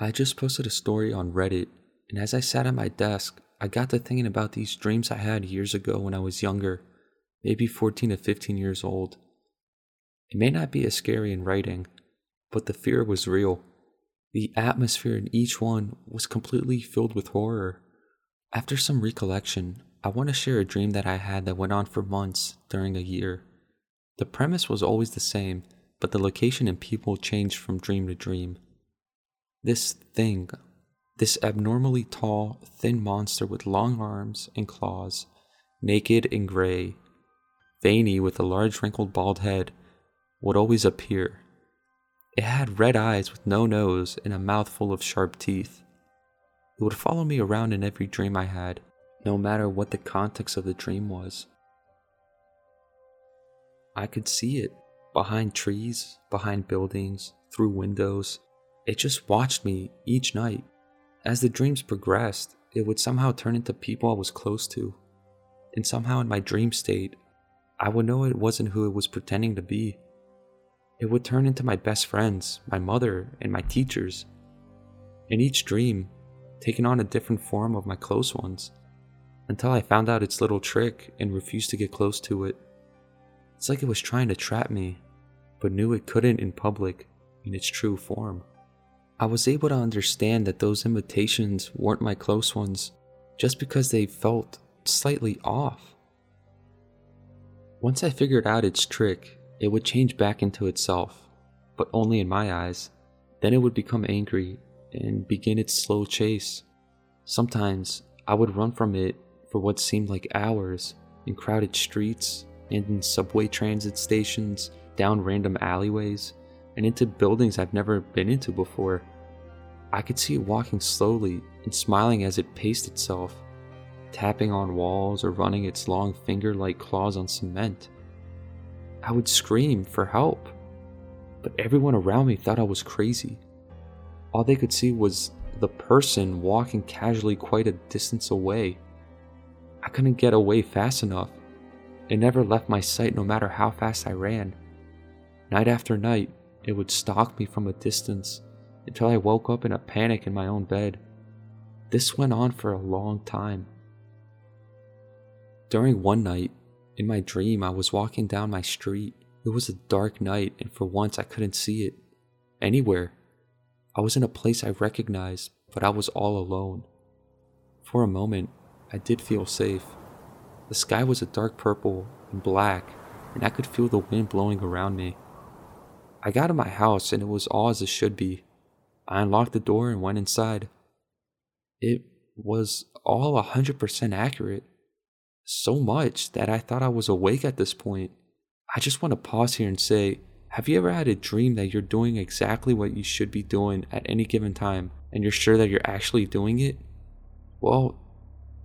I just posted a story on Reddit, and as I sat at my desk, I got to thinking about these dreams I had years ago when I was younger, maybe 14 to 15 years old. It may not be as scary in writing, but the fear was real. The atmosphere in each one was completely filled with horror. After some recollection, I want to share a dream that I had that went on for months during a year. The premise was always the same, but the location and people changed from dream to dream. This thing, this abnormally tall, thin monster with long arms and claws, naked and gray, veiny with a large wrinkled bald head, would always appear. It had red eyes with no nose and a mouth full of sharp teeth. It would follow me around in every dream I had, no matter what the context of the dream was. I could see it behind trees, behind buildings, through windows. It just watched me each night. As the dreams progressed, it would somehow turn into people I was close to. And somehow in my dream state, I would know it wasn't who it was pretending to be. It would turn into my best friends, my mother, and my teachers. In each dream, taking on a different form of my close ones, until I found out its little trick and refused to get close to it. It's like it was trying to trap me, but knew it couldn't in public in its true form. I was able to understand that those imitations weren't my close ones just because they felt slightly off. Once I figured out its trick, it would change back into itself, but only in my eyes. Then it would become angry and begin its slow chase. Sometimes I would run from it for what seemed like hours in crowded streets and in subway transit stations, down random alleyways, and into buildings I've never been into before. I could see it walking slowly and smiling as it paced itself, tapping on walls or running its long finger like claws on cement. I would scream for help, but everyone around me thought I was crazy. All they could see was the person walking casually quite a distance away. I couldn't get away fast enough. It never left my sight no matter how fast I ran. Night after night, it would stalk me from a distance until I woke up in a panic in my own bed. This went on for a long time. During one night, in my dream, I was walking down my street. It was a dark night, and for once I couldn't see it. Anywhere. I was in a place I recognized, but I was all alone. For a moment, I did feel safe. The sky was a dark purple and black, and I could feel the wind blowing around me. I got to my house, and it was all as it should be. I unlocked the door and went inside. It was all a 100% accurate so much that I thought I was awake at this point. I just want to pause here and say, have you ever had a dream that you're doing exactly what you should be doing at any given time and you're sure that you're actually doing it? Well,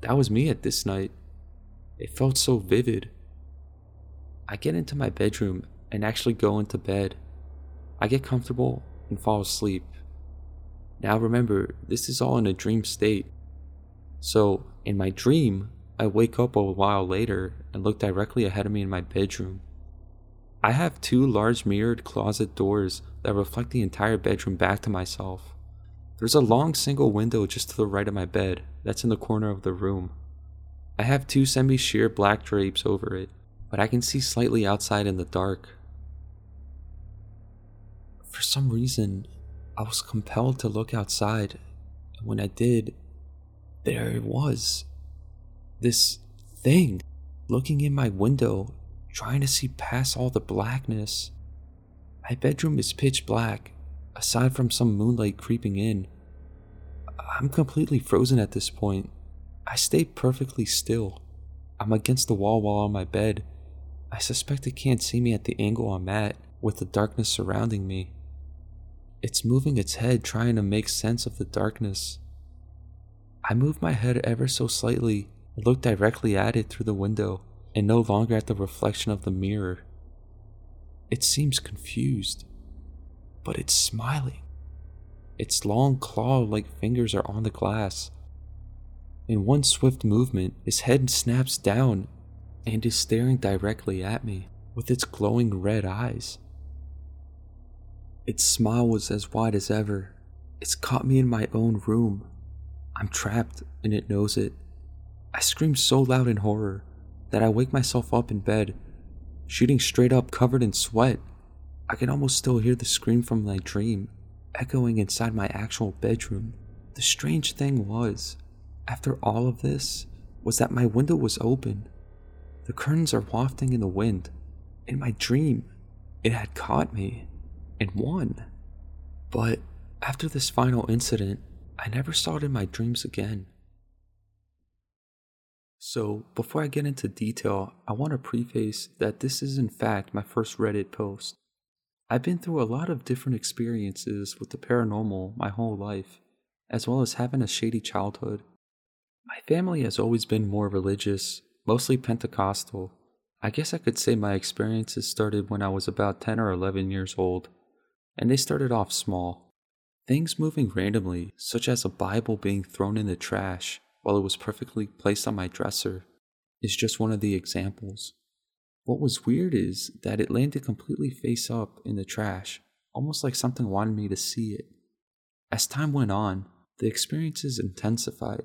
that was me at this night. It felt so vivid. I get into my bedroom and actually go into bed. I get comfortable and fall asleep. Now remember, this is all in a dream state. So, in my dream, I wake up a while later and look directly ahead of me in my bedroom. I have two large mirrored closet doors that reflect the entire bedroom back to myself. There's a long single window just to the right of my bed that's in the corner of the room. I have two semi sheer black drapes over it, but I can see slightly outside in the dark. For some reason, I was compelled to look outside, and when I did, there it was this thing looking in my window, trying to see past all the blackness. My bedroom is pitch black, aside from some moonlight creeping in. I'm completely frozen at this point. I stay perfectly still. I'm against the wall while on my bed. I suspect it can't see me at the angle I'm at, with the darkness surrounding me. It's moving its head, trying to make sense of the darkness. I move my head ever so slightly look directly at it through the window and no longer at the reflection of the mirror. It seems confused, but it's smiling. Its long claw like fingers are on the glass. In one swift movement, its head snaps down and is staring directly at me with its glowing red eyes. Its smile was as wide as ever, It's caught me in my own room. I'm trapped and it knows it. I scream so loud in horror that I wake myself up in bed, shooting straight up covered in sweat. I can almost still hear the scream from my dream echoing inside my actual bedroom. The strange thing was, after all of this, was that my window was open. The curtains are wafting in the wind. In my dream, it had caught me and won. But after this final incident, I never saw it in my dreams again. So, before I get into detail, I want to preface that this is in fact my first Reddit post. I've been through a lot of different experiences with the paranormal my whole life, as well as having a shady childhood. My family has always been more religious, mostly Pentecostal. I guess I could say my experiences started when I was about 10 or 11 years old, and they started off small. Things moving randomly, such as a Bible being thrown in the trash, while it was perfectly placed on my dresser is just one of the examples. What was weird is that it landed completely face up in the trash, almost like something wanted me to see it. As time went on, the experiences intensified,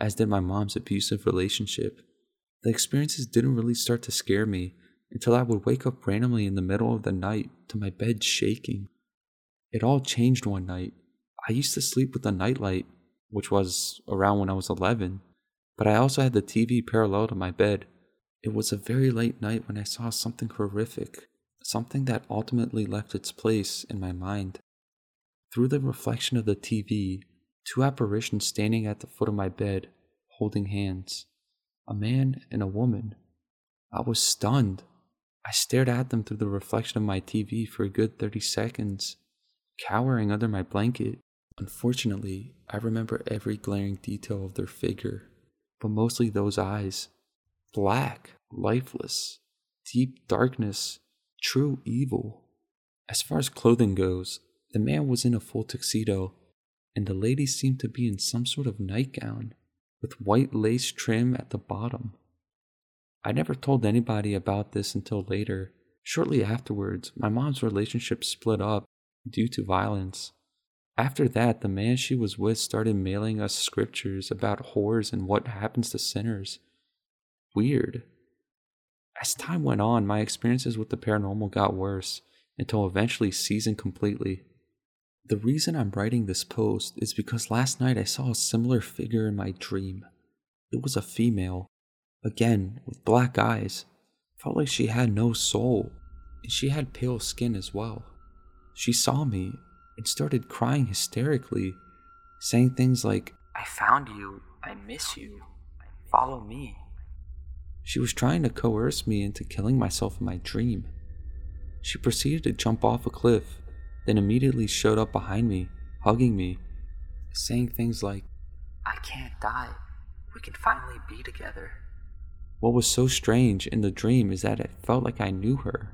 as did my mom's abusive relationship. The experiences didn't really start to scare me until I would wake up randomly in the middle of the night to my bed shaking. It all changed one night. I used to sleep with a nightlight which was around when I was 11, but I also had the TV parallel to my bed. It was a very late night when I saw something horrific, something that ultimately left its place in my mind. Through the reflection of the TV, two apparitions standing at the foot of my bed, holding hands a man and a woman. I was stunned. I stared at them through the reflection of my TV for a good 30 seconds, cowering under my blanket. Unfortunately, I remember every glaring detail of their figure, but mostly those eyes. Black, lifeless, deep darkness, true evil. As far as clothing goes, the man was in a full tuxedo, and the lady seemed to be in some sort of nightgown with white lace trim at the bottom. I never told anybody about this until later. Shortly afterwards, my mom's relationship split up due to violence. After that, the man she was with started mailing us scriptures about whores and what happens to sinners. Weird. As time went on, my experiences with the paranormal got worse until eventually ceasing completely. The reason I'm writing this post is because last night I saw a similar figure in my dream. It was a female, again with black eyes. Felt like she had no soul, and she had pale skin as well. She saw me and started crying hysterically, saying things like, I found you, I miss you, follow me. She was trying to coerce me into killing myself in my dream. She proceeded to jump off a cliff, then immediately showed up behind me, hugging me, saying things like, I can't die. We can finally be together. What was so strange in the dream is that it felt like I knew her.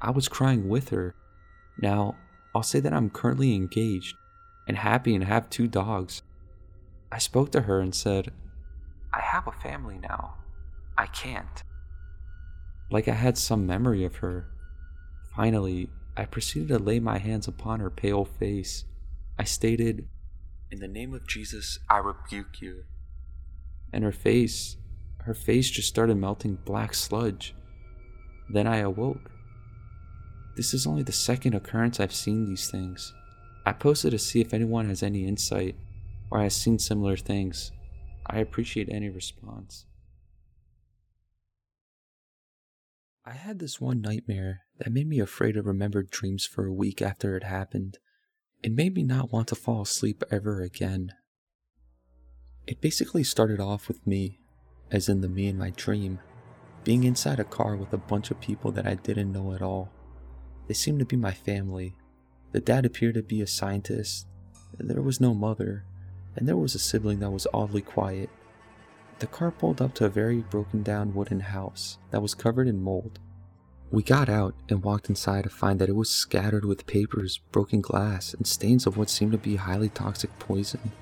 I was crying with her. Now, I'll say that I'm currently engaged and happy and have two dogs. I spoke to her and said, I have a family now. I can't. Like I had some memory of her. Finally, I proceeded to lay my hands upon her pale face. I stated, In the name of Jesus, I rebuke you. And her face, her face just started melting black sludge. Then I awoke. This is only the second occurrence I've seen these things. I posted to see if anyone has any insight or has seen similar things. I appreciate any response. I had this one nightmare that made me afraid to remember dreams for a week after it happened. It made me not want to fall asleep ever again. It basically started off with me, as in the me in my dream, being inside a car with a bunch of people that I didn't know at all. They seemed to be my family. The dad appeared to be a scientist, there was no mother, and there was a sibling that was oddly quiet. The car pulled up to a very broken down wooden house that was covered in mold. We got out and walked inside to find that it was scattered with papers, broken glass, and stains of what seemed to be highly toxic poison.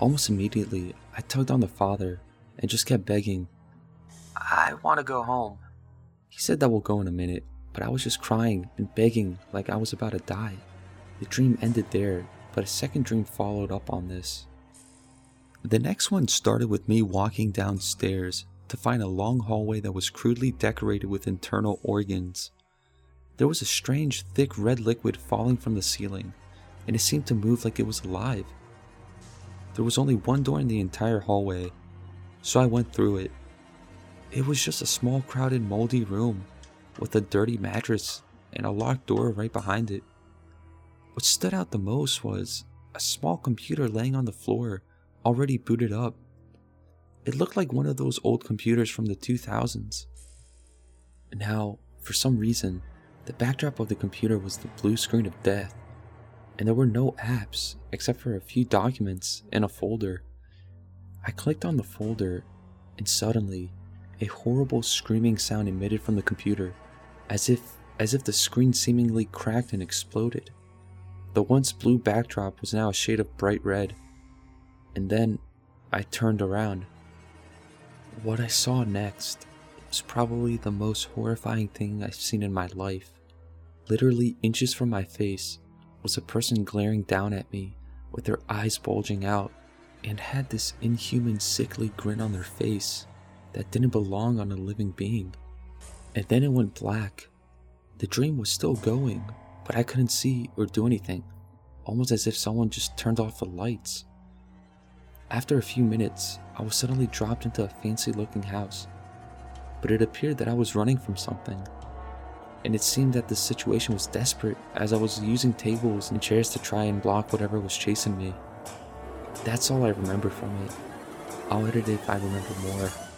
Almost immediately, I tugged on the father and just kept begging, I want to go home. He said that we'll go in a minute, but I was just crying and begging like I was about to die. The dream ended there, but a second dream followed up on this. The next one started with me walking downstairs to find a long hallway that was crudely decorated with internal organs. There was a strange, thick red liquid falling from the ceiling, and it seemed to move like it was alive. There was only one door in the entire hallway, so I went through it. It was just a small, crowded, moldy room with a dirty mattress and a locked door right behind it. What stood out the most was a small computer laying on the floor, already booted up. It looked like one of those old computers from the 2000s. Now, for some reason, the backdrop of the computer was the blue screen of death, and there were no apps except for a few documents in a folder. I clicked on the folder, and suddenly, a horrible screaming sound emitted from the computer, as if as if the screen seemingly cracked and exploded. The once blue backdrop was now a shade of bright red. And then I turned around. What I saw next was probably the most horrifying thing I've seen in my life. Literally inches from my face was a person glaring down at me with their eyes bulging out and had this inhuman, sickly grin on their face that didn't belong on a living being. And then it went black. The dream was still going, but I couldn't see or do anything, almost as if someone just turned off the lights. After a few minutes, I was suddenly dropped into a fancy looking house, but it appeared that I was running from something. And it seemed that the situation was desperate as I was using tables and chairs to try and block whatever was chasing me. That's all I remember from it. I'll edit it if I remember more.